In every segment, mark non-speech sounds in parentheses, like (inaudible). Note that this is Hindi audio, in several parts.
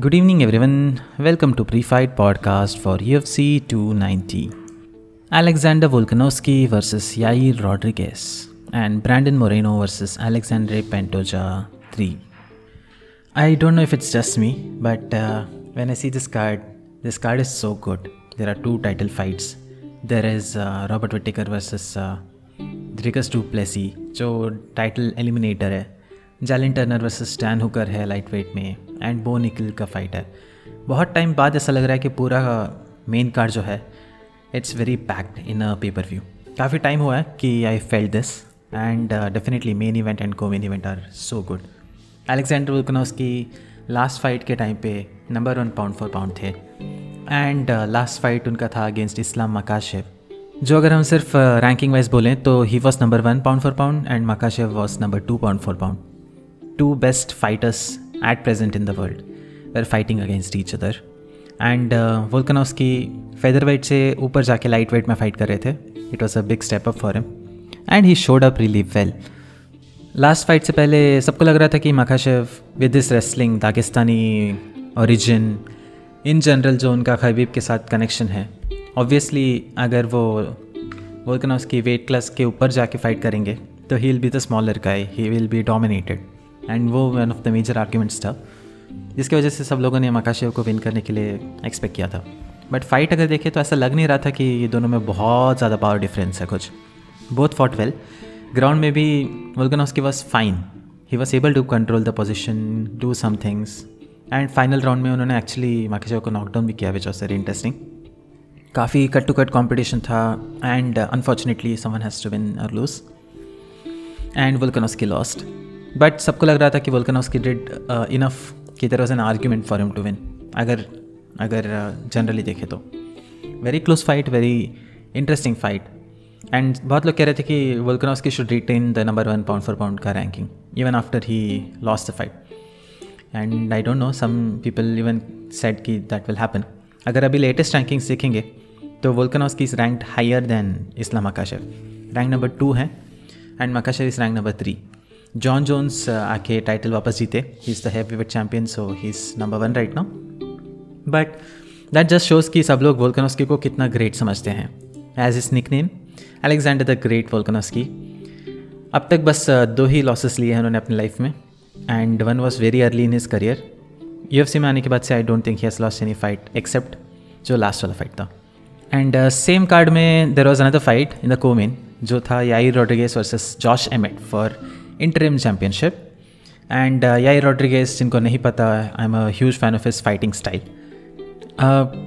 Good evening, everyone. Welcome to Pre-Fight Podcast for UFC 290. Alexander Volkanovski versus Yair Rodriguez and Brandon Moreno versus Alexandre Pantoja 3. I don't know if it's just me, but uh, when I see this card, this card is so good. There are two title fights. There is uh, Robert Whittaker versus uh, Dricus Duplessis, जो टाइटल एलिमिनेटर है Jalin Turner versus Stan Hooker है लाइट वेट में एंड बो निकल का फाइट है बहुत टाइम बाद ऐसा लग रहा है कि पूरा मेन कार्ड जो है it's very packed in a paper view काफ़ी टाइम हुआ है कि I felt this and definitely main event and को main event are so good Alexander Volkanovski की लास्ट फाइट के टाइम पे number one pound for pound थे। एंड लास्ट फाइट उनका था अगेंस्ट इस्लाम मकाशेव जो अगर हम सिर्फ़ रैंकिंग वाइज बोलें तो he was number one pound for pound and Makhachev was number two pound for pound two best fighters at present in the world. Were fighting against each other. And Volkanovski featherweight से ऊपर जाके लाइट वेट में फाइट कर रहे थे. It was a big step up for him and he showed up really well last fight से पहले सबको लग रहा था कि Makhachev with this wrestling Dagestani origin in general जो उनका खबीब के साथ कनेक्शन है. ऑब्वियसली अगर वो वोल्कनोस्की वेट क्लास के ऊपर जाके फाइट करेंगे तो he will be the smaller guy he will be dominated and वो one of the major arguments था। जिसकी वजह से सब लोगों ने मकाशेव को विन करने के लिए एक्सपेक्ट किया था। बट फाइट अगर देखें तो ऐसा लग नहीं रहा था कि ये दोनों में बहुत ज़्यादा पावर डिफरेंस है कुछ। बोथ फॉट वेल ग्राउंड में भी की was fine he was able to control the position do some things and final round में उन्होंने एक्चुअली माकेशव को नॉकडाउन भी किया विच वॉज़ वेरी इंटरेस्टिंग काफ़ी कट टू कट कॉम्पिटिशन था and unfortunately someone has to win और lose and Volkanovski lost but सबको लग रहा था कि वोल्कनोस्की डिड इनफ कि there was an argument for him to win अगर अगर जनरली uh, देखें तो। Very close fight very interesting fight and बहुत लोग कह रहे थे कि Volkanovski should retain the number one pound for pound का ranking even after he lost the fight and I don't know some people even said कि दैट विल हैपन अगर अभी लेटेस्ट रैंकिंग्स देखेंगे तो Volkanovski is ranked higher than Islam Makhachev rank number two है and Makhachev is rank number three Jon Jones आके टाइटल वापस जीते। He is the heavyweight champion so he is number one right now but that just shows कि सब लोग वोल्कनोस्की को कितना ग्रेट समझते हैं। As is nick name Alexander the great Volkanovski अब तक बस uh, दो ही लॉसेस लिए हैं उन्होंने अपनी लाइफ में। And one was very early in his career U F C में आने के बाद से I don't think he lost any fight except जो लास्ट वाला फाइट था। एंड सेम कार्ड में there was another fight in the co main जो था Yair Rodriguez versus Josh Emmett for interim championship and Yair Rodriguez जिनको नहीं पता I am a huge fan of his fighting style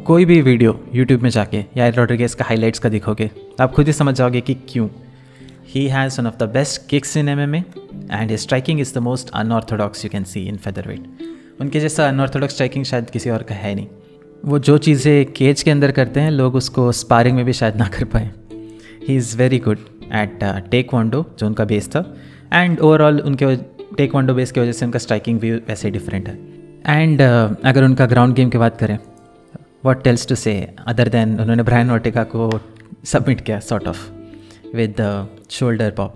कोई भी वीडियो यूट्यूब में जाके याई रॉड्रिगेस का हाईलाइट्स का दिखोगे, आप खुद ही समझ जाओगे कि क्यों. He has one of the best kicks in M M A and striking is the most unorthodox you can see in featherweight उनके जैसा अनऑर्थोडॉक्स स्ट्राइकिंग शायद किसी और का है नहीं. वो जो चीज़ें केज के अंदर करते हैं, लोग उसको स्पारिंग में भी शायद ना कर पाए. He is very good at taekwondo जो उनका बेस था. एंड ओवरऑल उनके टेक वनडो बेस की वजह से उनका स्ट्राइकिंग भी वैसे डिफरेंट है. एंड uh, अगर उनका ग्राउंड गेम की बात करें वॉट टेल्स टू से अदर देन उन्होंने ब्रायन ऑर्टिका को सबमिट किया sort of with shoulder pop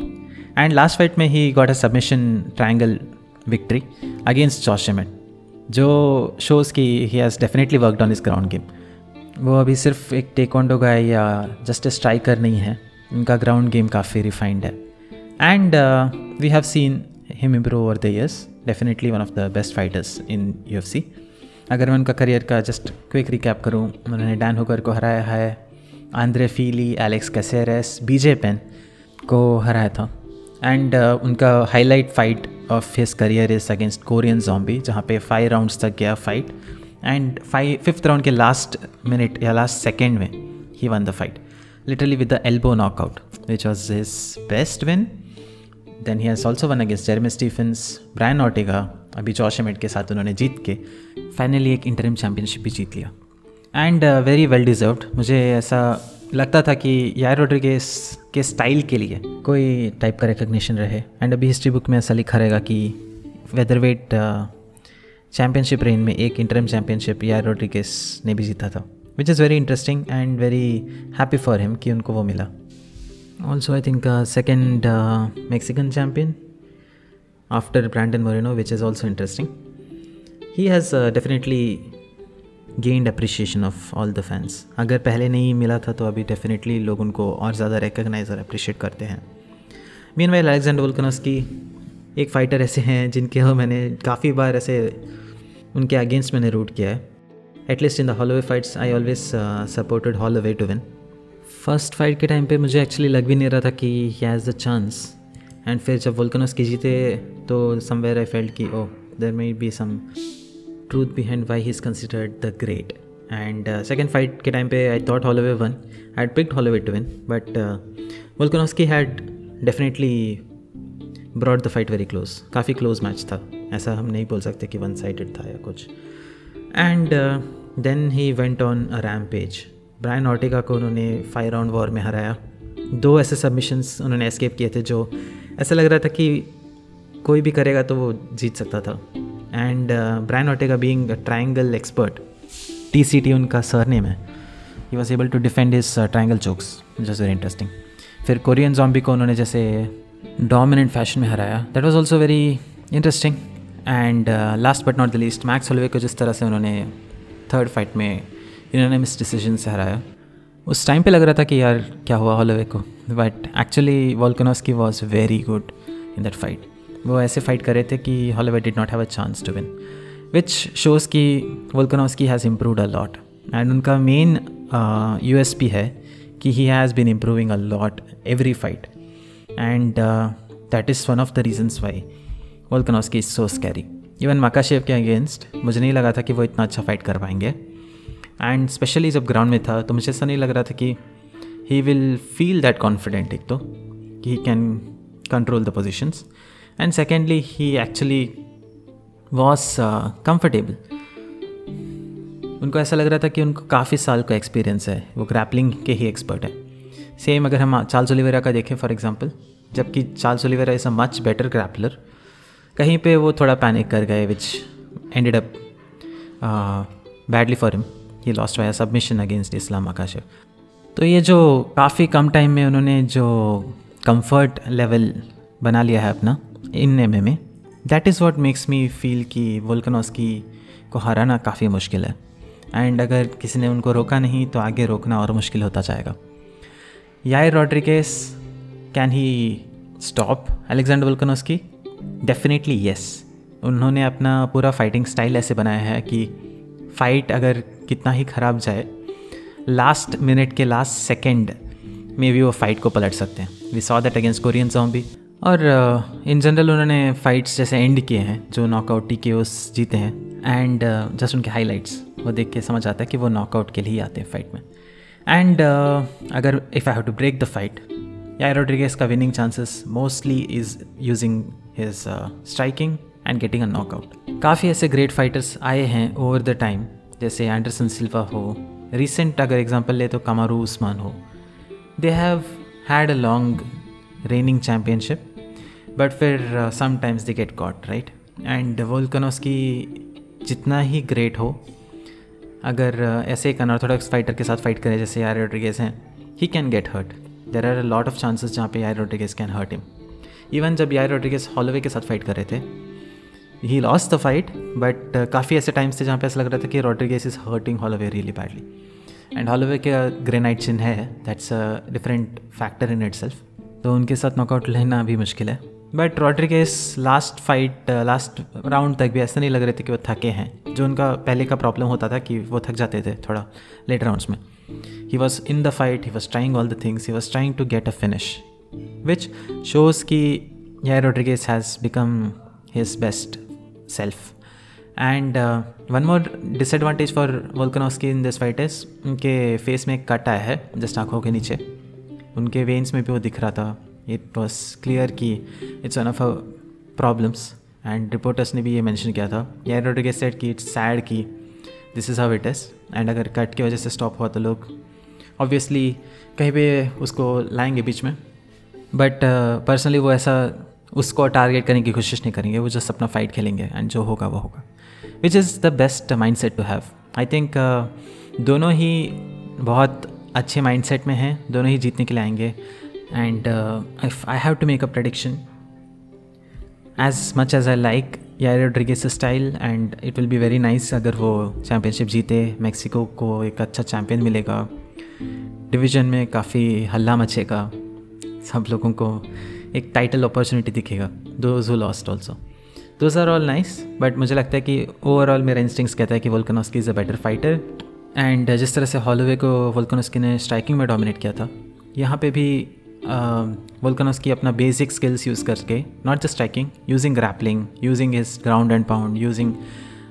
and last fight में he got a submission triangle victory against Josh Emmett जो शोज़ की he has definitely worked on his ground game वो अभी सिर्फ़ एक टेकोंडो गाय या जस्ट ए स्ट्राइकर नहीं है. उनका ग्राउंड गेम काफ़ी रिफाइंड है. And uh, we have seen him improve over the years. Definitely one of the best fighters in UFC अगर मैं उनका करियर का जस्ट क्विक रिकैप करूँ उन्होंने डैन होकर को हराया है Andre Fili Alex Caceres BJ Penn को हराया था। एंड uh, उनका highlight fight of his career is against Korean Zombie जहाँ पे फाइव राउंड्स तक गया fight and five fifth round के लास्ट मिनट या लास्ट सेकेंड में he won the fight literally with the elbow knockout which was his best win then he has also won against Jeremy Stephens Brian Ortega अभी जॉश एमेट के साथ उन्होंने जीत के फाइनली एक इंटरम चैम्पियनशिप भी जीत लिया। एंड वेरी वेल डिज़र्व्ड मुझे ऐसा लगता था कि यार रोड्रिगेस के स्टाइल के लिए कोई टाइप का रिकग्निशन रहे। एंड अभी हिस्ट्री बुक में ऐसा लिखा रहेगा कि वेदर वेट चैम्पियनशिप रेन में एक इंटरम चैम्पियनशिप यार रोड्रिगेस ने भी जीता था। Which is very interesting and very happy for him कि उनको वो मिला। Also I think uh, second uh, Mexican champion after Brandon Moreno, which is also interesting. He has definitely gained appreciation of all the fans अगर पहले नहीं मिला था तो अभी डेफिनेटली लोग उनको और ज़्यादा रिकगनाइज और अप्रिशिएट करते हैं। मीन वाइल अलेक्जेंडर की एक फ़ाइटर ऐसे हैं जिनके मैंने काफ़ी बार ऐसे उनके अगेंस्ट मैंने रूट किया है। At least in the Holloway fights I always supported Holloway to win first fight के टाइम पे मुझे एक्चुअली लग भी नहीं रहा था कि he has the chance and फिर जब वोल्कनस की जीते तो समवेयर आई फेल्ट कि ओ there may be some truth behind why he is considered the great and second fight के टाइम पे I thought Holloway won I had picked Holloway to win but Volkanovski had definitely brought the fight very close काफ़ी क्लोज मैच था. ऐसा हम नहीं बोल सकते कि वन साइडेड था या कुछ. And then he went on a rampage Brian Ortega को उन्होंने फाइव राउंड वॉर में हराया। दो ऐसे सबमिशंस उन्होंने एस्केप किए थे जो ऐसा लग रहा था कि कोई भी करेगा तो वो जीत सकता था। And Brian Ortega being triangle expert T C T उनका सर नेम है he was able to defend his triangle chokes just very interesting फिर कोरियन जॉम्बी को उन्होंने जैसे डोमिनेंट फ़ैशन में हराया। That was also very interesting and last but not the least Max Holloway को जिस तरह से उन्होंने थर्ड फाइट में इन्होंने मिस डिसीज़न से हराया। उस टाइम पे लग रहा था कि यार, क्या हुआ हॉलोवे को? But actually Volkanovski was very good in that fight वो ऐसे फाइट कर रहे थे कि Holloway did not have a chance to win which shows की Volkanovski has improved a lot and उनका मेन यू एस पी है कि he has been improving a lot every fight and that is one of the reasons why Volkanovski is so scary even Makhachev के अगेंस्ट मुझे नहीं लगा था कि वो इतना अच्छा फाइट कर पाएँगे। एंड स्पेशली जब ग्राउंड में था तो मुझे ऐसा नहीं लग रहा था कि he will feel that confident एक तो कि he can control the positions and secondly he actually was comfortable उनको ऐसा लग रहा था कि उनको काफ़ी साल का एक्सपीरियंस है, वो ग्रैपलिंग के ही एक्सपर्ट है। सेम अगर हम चार्ल्स ओलिवेरा का देखें फॉर एग्ज़ाम्पल जबकि Charles Oliveira is a much better grappler कहीं पे वो थोड़ा पैनिक कर गए which ended up badly for him he lost via submission against Islam Makhachev तो ये जो काफ़ी कम टाइम में उन्होंने जो कंफर्ट लेवल बना लिया है अपना, इन एम में that is what makes me feel कि वोल्कनोस्की को हराना काफ़ी मुश्किल है। एंड अगर किसी ने उनको रोका नहीं तो आगे रोकना और मुश्किल होता जाएगा। यार Rodriguez can he stop Alexander Volkanovski definitely yes उन्होंने अपना पूरा फाइटिंग स्टाइल ऐसे बनाया है कि फ़ाइट अगर कितना ही ख़राब जाए लास्ट मिनट के लास्ट सेकेंड में भी वो फाइट को पलट सकते हैं। We saw that against Korean Zombie और इन uh, जनरल उन्होंने फाइट्स जैसे एंड किए हैं जो नॉकआउट टी के जीते हैं। एंड जस्ट uh, उनके हाईलाइट्स वो देख के समझ आता है कि वो नॉकआउट के लिए ही आते हैं फाइट में। एंड uh, अगर if I have to break the fight या रोड्रिगेस का winning chances mostly is using his striking and getting a knockout काफ़ी ऐसे ग्रेट फाइटर्स आए हैं ओवर द टाइम जैसे एंडरसन सिल्वा हो रिसेंट अगर एग्जांपल ले तो कमारू उस्मान हो। They have had a long reigning championship but फिर sometimes they get caught right and Volkanovski की जितना ही ग्रेट हो अगर uh, ऐसे एक अनऑर्थोडॉक्स फाइटर के साथ फाइट करें जैसे यार रोड्रिगेज हैं he can get hurt there are a lot of chances जहाँ पे Yair Rodriguez can hurt him even जब यार रोड्रिगेज हॉलोवे के साथ फाइट कर रहे थे he loss the fight but काफ़ी ऐसे टाइम्स थे जहाँ पे ऐसा लग रहा था कि Rodriguez is hurting Holloway really badly and Holloway के ग्रेनाइट चिन्ह है that's a different factor in itself तो उनके साथ नॉकआउट लेना भी मुश्किल है. But Rodriguez last fight last round तक भी ऐसा नहीं लग रहे थे कि वो थके हैं. जो उनका पहले का प्रॉब्लम होता था कि वो थक जाते थे थोड़ा लेट राउंड्स में. He was in the fight he was trying all the things he was trying to get a finish which shows कि Yair Rodriguez has become his best self. And uh, one more disadvantage for Volkanovski in this fight is उनके फेस में एक कट आया है जस्ट आँखों के नीचे। उनके वेन्स में भी वो दिख रहा था। इट वॉज़ क्लियर कि it's one of problems and reporters ने भी ये मैंशन किया था। या सेट कि इट्स सैड कि this is how it is and अगर कट की वजह से स्टॉप हुआ तो लोग ऑब्वियसली कहीं पे उसको लाएँगे बीच में। बट पर्सनली uh, वो ऐसा उसको टारगेट करने की कोशिश नहीं करेंगे, वो जस्ट अपना फाइट खेलेंगे एंड जो होगा, वो होगा। Which is the best mindset to have I think दोनों ही बहुत अच्छे माइंड सेट में हैं, दोनों ही जीतने के लिए आएँगे। And if I have to make a prediction as much as I like Yair Rodriguez style and it will be very nice अगर वो चैम्पियनशिप जीते मैक्सिको को एक अच्छा चैम्पियन मिलेगा डिवीज़न में काफ़ी हल्ला मचेगा, सब लोगों को एक टाइटल अपॉर्चुनिटी दिखेगा। दो who lost also those are all nice but मुझे लगता है कि ओवरऑल मेरा इंस्टिंग्स कहता है कि Volkanovski is a better fighter and जिस तरह से हॉलोवे को वोल्कनोस्की ने स्ट्राइकिंग में डोमिनेट किया था, यहाँ पे भी वोल्कनोस्की अपना बेसिक स्किल्स यूज़ करके not just striking using grappling using his ground and pound using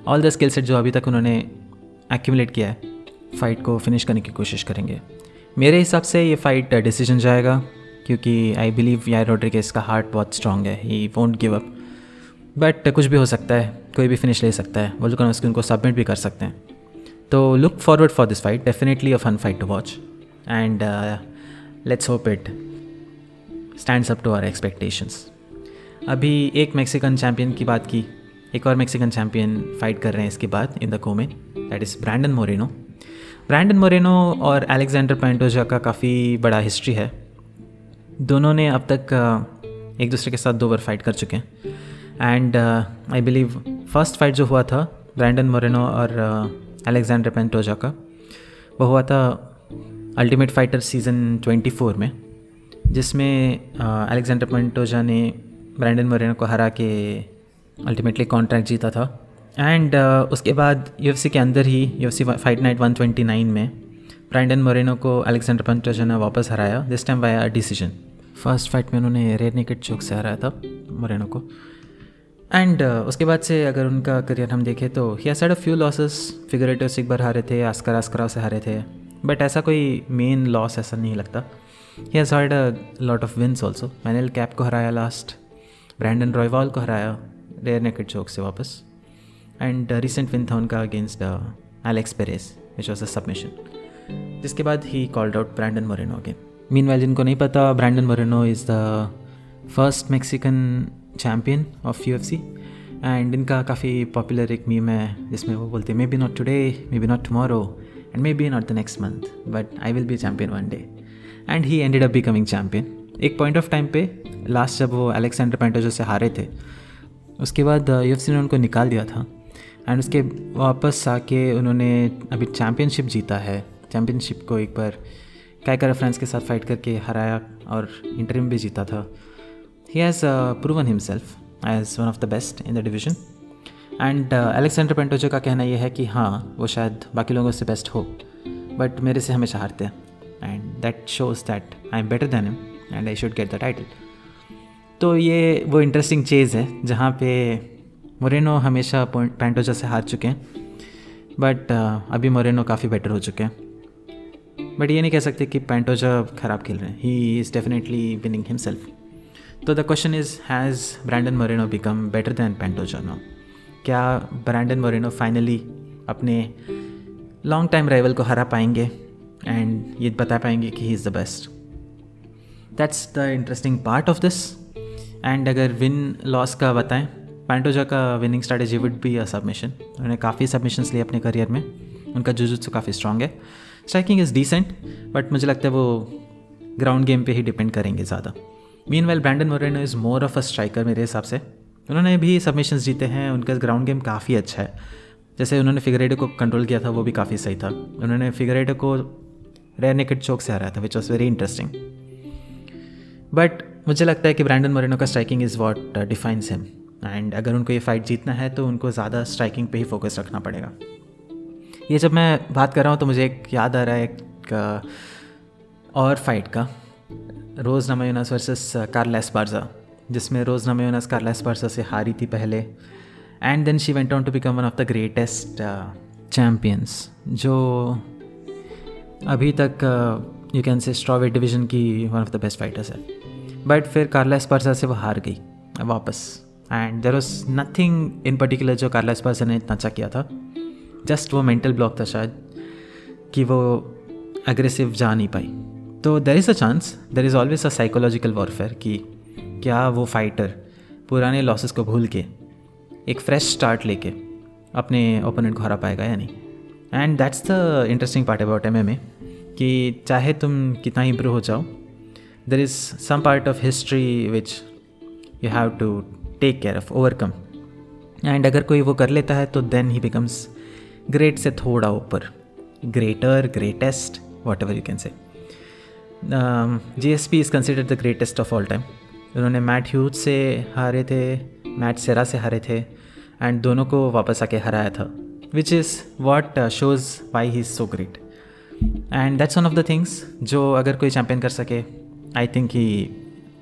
all the skill set जो अभी तक उन्होंने एक्यूमुलेट किया है फाइट को फिनिश करने की कोशिश करेंगे। मेरे हिसाब से ये फाइट डिसीज़न जाएगा। क्योंकि आई बिलीव यार रोड्रिगेस का हार्ट बहुत स्ट्रॉन्ग है। He won't give up but कुछ भी हो सकता है। कोई भी फिनिश ले सकता है। वो लोग उनको सबमिट भी कर सकते हैं। तो look forward for this fight definitely a fun fight to watch and let's hope it stands up to our expectations अभी एक मैक्सिकन चैम्पियन की बात की। एक और मैक्सिकन चैम्पियन फाइट कर रहे हैं इसके बाद in the co main that is Brandon Moreno Brandon Moreno और अलेक्जेंडर पेंटोजा का काफ़ी बड़ा हिस्ट्री है। दोनों ने अब तक एक दूसरे के साथ दो बार फाइट कर चुके हैं। And I believe first fight जो हुआ था ब्रैंडन मोरेनो और अलेक्जेंडर पेंटोजा का वो हुआ था अल्टीमेट फाइटर सीज़न 24 में जिसमें अलेक्जेंडर पेंटोजा ने ब्रैंडन मोरेनो को हरा के अल्टीमेटली कॉन्ट्रैक्ट जीता था। एंड uh, उसके बाद यूएफसी के अंदर ही यूएफसी फाइट नाइट 129 में ब्रांडन मोरेनो को अलेक्जेंडर पेंटोजा ने वापस हराया this time via decision first fight में उन्होंने रेयर निकट चौक से हराया था मोरेनो को। एंड uh, उसके बाद से अगर उनका करियर हम देखें तो he had a few losses figurative एक बार हारे थे आस्कर आस्करा से हारे थे। बट ऐसा कोई मेन लॉस ऐसा नहीं लगता। He has had a lot of wins also Manel Kape को हराया लास्ट ब्रैंडन रॉयवाल को हराया रेयर नेकेट चौक से वापस। एंड रिसेंट विन था उनका against Alex Perez which was a submission जिसके बाद he called out Brandon Moreno again while जिनको नहीं पता Brandon Moreno is the first Mexican champion of U F C and इनका काफ़ी पॉपुलर एक मीम है, जिसमें वो बोलते हैं may be not today may be not tomorrow and may be not the next month but I will be champion one day and he ended up becoming champion एक पॉइंट ऑफ़ टाइम पे लास्ट जब वो अलेक्सेंडर पेंटोजो से हारे थे, उसके बाद यू एफ़ सी ने उनको निकाल दिया था। एंड उसके वापस आके उन्होंने अभी चैम्पियनशिप जीता है। चैम्पियनशिप को एक बार काय का फ्रेंड्स के साथ फाइट करके हराया और इंटरव्यू भी जीता था। He has proven himself as one of the best in the division and Alexandre Pantoja का कहना यह है कि हाँ वो शायद बाकी लोगों से बेस्ट हो बट मेरे से हमेशा हारते हैं। And that shows that I am better than him and I should get the title तो ये वो इंटरेस्टिंग चीज़ है जहाँ पे मोरेनो हमेशा पेंटोजा से हार चुके हैं बट uh, अभी मोरेनो काफ़ी बेटर हो चुके हैं। बट ये नहीं कह सकते कि पेंटोजा ख़राब खेल रहे हैं। He is definitely winning himself तो the question is has Brandon Moreno become better than Pantoja no क्या ब्रैंडन मोरेनो फाइनली अपने लॉन्ग टाइम राइवल को हरा पाएँगे? एंड ये बता पाएँगे कि he is the best that's the interesting part of this and अगर विन लॉस का बताएँ पैंटोजा का winning strategy would be a submission उन्होंने काफ़ी सबमिशंस लिए अपने करियर में। उनका जुजुत्सु काफ़ी स्ट्रॉन्ग है। स्ट्राइकिंग इज़ डिसेंट बट मुझे लगता है वो ग्राउंड गेम पे ही डिपेंड करेंगे ज़्यादा। Mean well Brandon Moreno is more of a striker मेरे हिसाब से। उन्होंने भी सबमिशंस जीते हैं, उनका ग्राउंड गेम काफ़ी अच्छा है। जैसे उन्होंने फिगरेडो को कंट्रोल किया था, वो भी काफ़ी सही था। उन्होंने फिगरेडो को रेयर नेकेट चौक से हराया था which was very interesting but मुझे लगता है कि ब्रैंडन मोरेनो का striking is what defines him and अगर उनको ये फाइट जीतना है तो उनको ज़्यादा स्ट्राइकिंग पे ही फोकस रखना पड़ेगा। ये जब मैं बात कर रहा हूँ तो मुझे एक याद आ रहा है एक और फाइट का। रोज़ नमयोनस वर्सेस कार्लेस बार्जा, जिसमें रोज़ नमयोनस कार्लेस बार्जा से हारी थी पहले। And then she went on to become one of the greatest champions जो अभी तक you can say strawweight division की one of the best fighters है। बट फिर कार्लेस बार्जा से वो हार गई, वापस। And there was nothing in particular जो कार्लास पर्सन ने इतना अच्छा किया था। जस्ट वो मेंटल ब्लॉक था शायद, कि वो अग्रेसिव जा नहीं पाई। तो there is a chance there is always a psychological warfare कि क्या वो फाइटर पुराने लॉसेस को भूल के एक फ्रेश स्टार्ट लेके अपने ओपोनेंट को हरा पाएगा या नहीं। And that's the interesting part about M M A कि चाहे तुम कितना इम्प्रूव हो जाओ there is some part of history which you have to take care of overcome and अगर कोई वो कर लेता है तो देन ही बिकम्स ग्रेट से थोड़ा ऊपर, greater, greatest whatever you can say G S P is consider the greatest of all time उन्होंने मैट ह्यूज से हारे थे मैट सेरा से हारे थे एंड दोनों को वापस आके हराया था which is what shows why he is so great and that's one of the things जो अगर कोई चैम्पियन कर सके I think he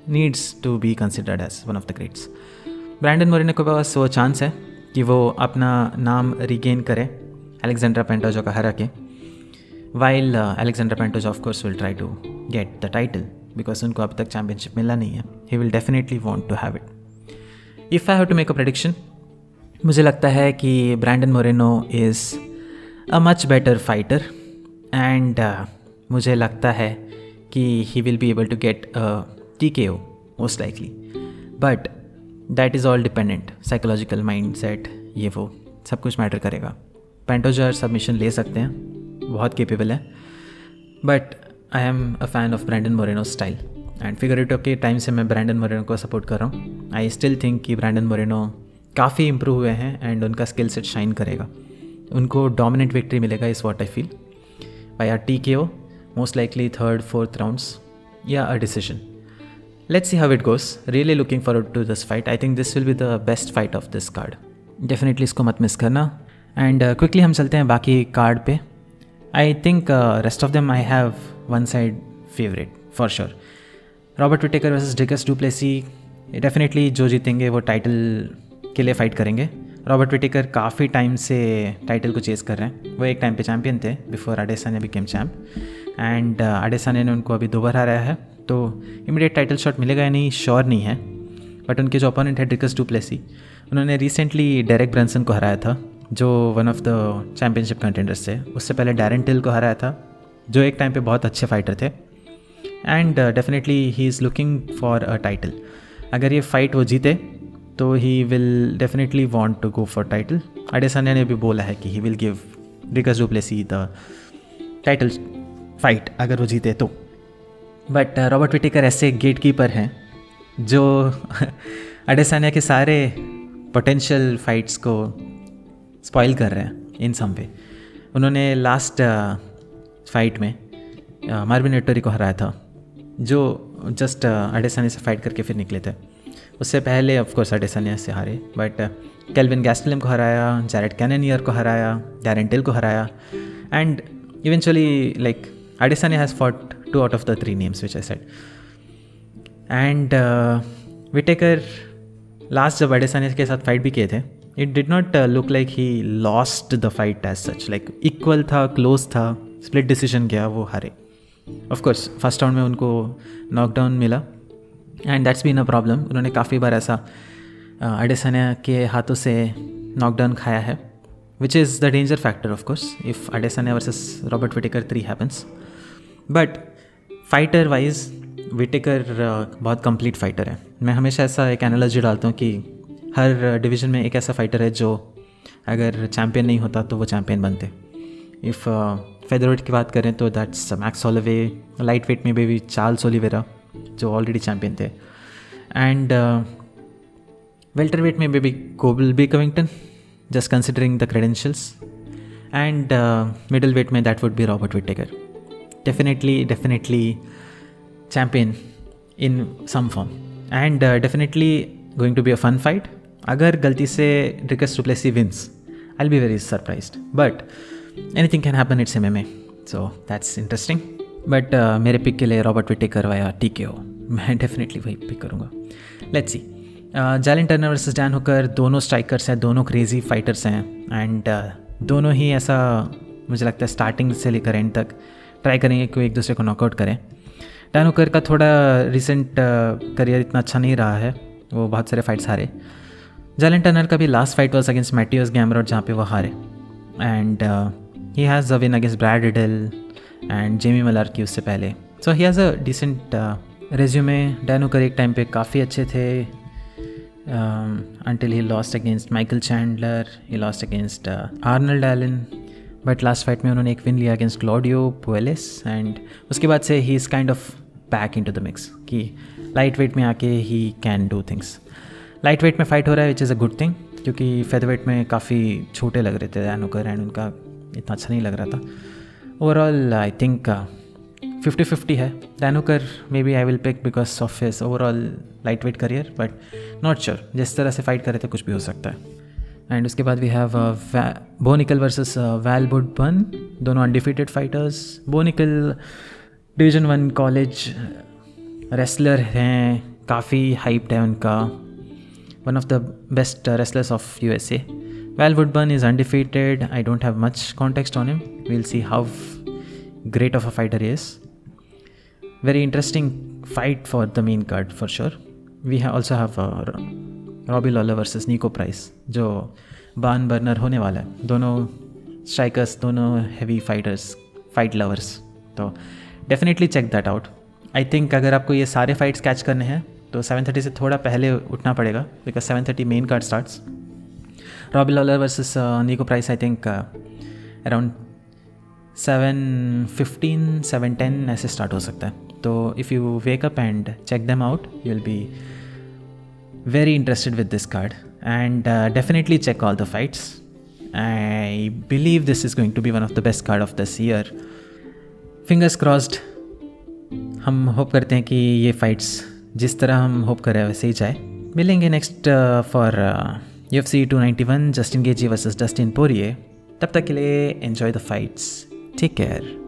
needs to be considered as one of the greats Brandon Moreno के पास वो चांस है कि वो अपना नाम रिगेन करे अलेक्जेंड्रा पेंटोजो का हरा के। While Alexandre Pantoja of course will try to get the title because उनको अब तक चैम्पियनशिप मिला नहीं है। He will definitely want to have it if I have to make a prediction मुझे लगता है कि Brandon Moreno is a much better fighter and मुझे लगता है कि he will be able to get T K O most likely but that is all dependent psychological mindset ये वो सब कुछ मैटर करेगा। पेंटोजर सबमिशन ले सकते हैं। बहुत केपेबल है। But I am a fan of Brandon Moreno style and figure it के टाइम से मैं ब्रैंडन मोरेनो को सपोर्ट कर रहा हूँ। आई स्टिल थिंक कि ब्रैंडन मोरेनो काफ़ी इंप्रूव हुए हैं एंड उनका स्किल सेट शाइन करेगा। उनको डोमिनेंट विक्ट्री मिलेगा इस what I feel by or T K O most likely third fourth rounds या a decision let's see how it goes really looking forward to this fight I think this will be the best fight of this card definitely इसको मत मिस करना। एंड क्विकली हम चलते हैं बाकी कार्ड पे. I think rest of them I have one side favorite for sure Robert Whittaker versus Dricus Du Plessis definitely जो जीतेंगे वो टाइटल के लिए फ़ाइट करेंगे. रॉबर्ट विटेकर काफ़ी टाइम से टाइटल को चेस कर रहे हैं. वो एक टाइम पे चैम्पियन थे before Adesanya became champ and Adesanya ने उनको अभी दो बार हराया है. तो इमीडिएट टाइटल शॉट मिलेगा या नहीं श्योर नहीं है. बट उनके जो अपोनेंट है डिकस डुप्लेसी उन्होंने रिसेंटली डेरेक ब्रांसन को हराया था. जो one of the championship contenders थे। उससे पहले डैरन टिल को हराया था, जो एक टाइम पे बहुत अच्छे फाइटर थे। And definitely he is looking for a title अगर ये फाइट वो जीते तो he will definitely want to go for title Adesanya ने भी बोला है कि he will give Dricus Du Plessis the title fight अगर वो जीते तो। बट रॉबर्ट विटेकर ऐसे गेट कीपर हैं, जो (laughs) अडेसानिया के सारे पोटेंशियल फाइट्स को स्पॉइल कर रहे हैं इन सम वे उन्होंने लास्ट फाइट uh, में मार्विन uh, एटोरी को हराया था जो जस्ट अडेसानिया से फाइट करके फिर निकले थे। उससे पहले ऑफ़ कोर्स अडेसानिया से हारे बट कैलविन गैस्टलिम को हराया जैरेट कैननियर को हराया डैरेंटिल को हराया and eventually like Adesanya has fought two out of the three names which I set and Whittaker last जब अडेसानिया के साथ फाइट भी किए थे it did not look like he lost the fight as such like equal था क्लोज था स्प्लिट डिसीज़न गया वो हारे ऑफकोर्स फ़र्स्ट राउंड में उनको नॉकडाउन मिला and that's been a problem उन्होंने काफ़ी बार ऐसा अडेसानिया के हाथों से नॉकडाउन खाया है which is the danger factor of course if Adesanya versus Robert Whittaker three happens but fighter wise Whittaker बहुत कंप्लीट फाइटर है। मैं हमेशा ऐसा एक एनालॉजी डालता हूँ कि हर डिवीज़न में एक ऐसा फाइटर है जो अगर चैम्पियन नहीं होता तो वो चैम्पियन बनते। इफ़ फेदरवेट की बात करें तो that's Max Holloway lightweight में भी चार्ल्स ओलिवेरा जो ऑलरेडी चैम्पियन थे। एंड वेल्टर वेट में maybe Colby Covington just considering the credentials and middleweight में that would be Robert Whittaker definitely definitely champion in some form and definitely going to be a fun fight अगर गलती से Dricus Du wins I be very surprise but any thing can happen it's M M A so that's interesting but मेरे पिक के लिए रॉबर्ट विटे करवाया टी के हो मैं डेफिनेटली वही पिक करूँगा. Let's see Jalin Turner versus Dan Hooker दोनों स्ट्राइकर्स हैं दोनों क्रेजी फाइटर्स हैं. एंड uh, दोनों ही ऐसा मुझे लगता है स्टार्टिंग से लेकर एंड तक ट्राई करेंगे कि एक दूसरे को नॉकआउट करें. डैन होकर का थोड़ा रिसेंट करियर uh, इतना अच्छा नहीं रहा है. वो बहुत सारे फाइट्स हारे. जैलिन टर्नर का भी last fight was against Mateusz Gamrot जहाँ पे वो हारे। And he has a win against Brad Riddell and Jamie Mullarkey की उससे पहले। So he has a decent resume Dan Hooker एक टाइम पे काफ़ी अच्छे थे। Until he lost against Michael Chandler he lost against Arnold Allen but last fight में उन्होंने एक विन लिया अगेंस्ट क्लॉडियो पुएलिस एंड उसके बाद से he is kind of back in to the mix कि लाइट वेट में आके he can do things lightweight में फाइट हो रहा है which is a good thing क्योंकि फेदरवेट में काफ़ी छोटे लग रहे थे दैनोकर एंड उनका इतना अच्छा नहीं लग रहा था। Overall I think fifty fifty है। Dan Hooker maybe I will pick because of his overall lightweight career but not sure जिस तरह से फाइट करे थे, कुछ भी हो सकता है। एंड उसके बाद we have Bo Nickal versus Val Woodburn दोनों undefeated fighters Bo Nickal division one college wrestler हैं, काफ़ी हाइप्ड है उनका। The best wrestlers of U S A Val Woodburn is undefeated I don't have much context on him we'll see how great of a fighter he is. Very interesting fight for the main card for sure. We ha- also have uh, Robbie Lawler versus Niko Price जो बान बर्नर होने वाला है। दोनों स्ट्राइकर्स दोनों हैवी फाइटर्स फाइट लवर्स तो definitely check that out I think अगर आपको ये सारे फाइट्स कैच करने हैं तो सेवन थर्टी से थोड़ा पहले उठना पड़ेगा because seven thirty main card start Robbie Lawler versus Niko Price I think around seven fifteen seven ten ऐसे स्टार्ट हो सकता है. तो if you wake up and check them out you will be very interested with this card and definitely check all the fights I believe this is going to be one of the best card of this year fingers crossed हम होप करते हैं कि ये फाइट्स जिस तरह हम होप कर रहे हैं, वैसे ही जाए। मिलेंगे next for U F C two ninety one Justin Gaethje versus Dustin Poirier तब तक के लिए enjoy the fights take care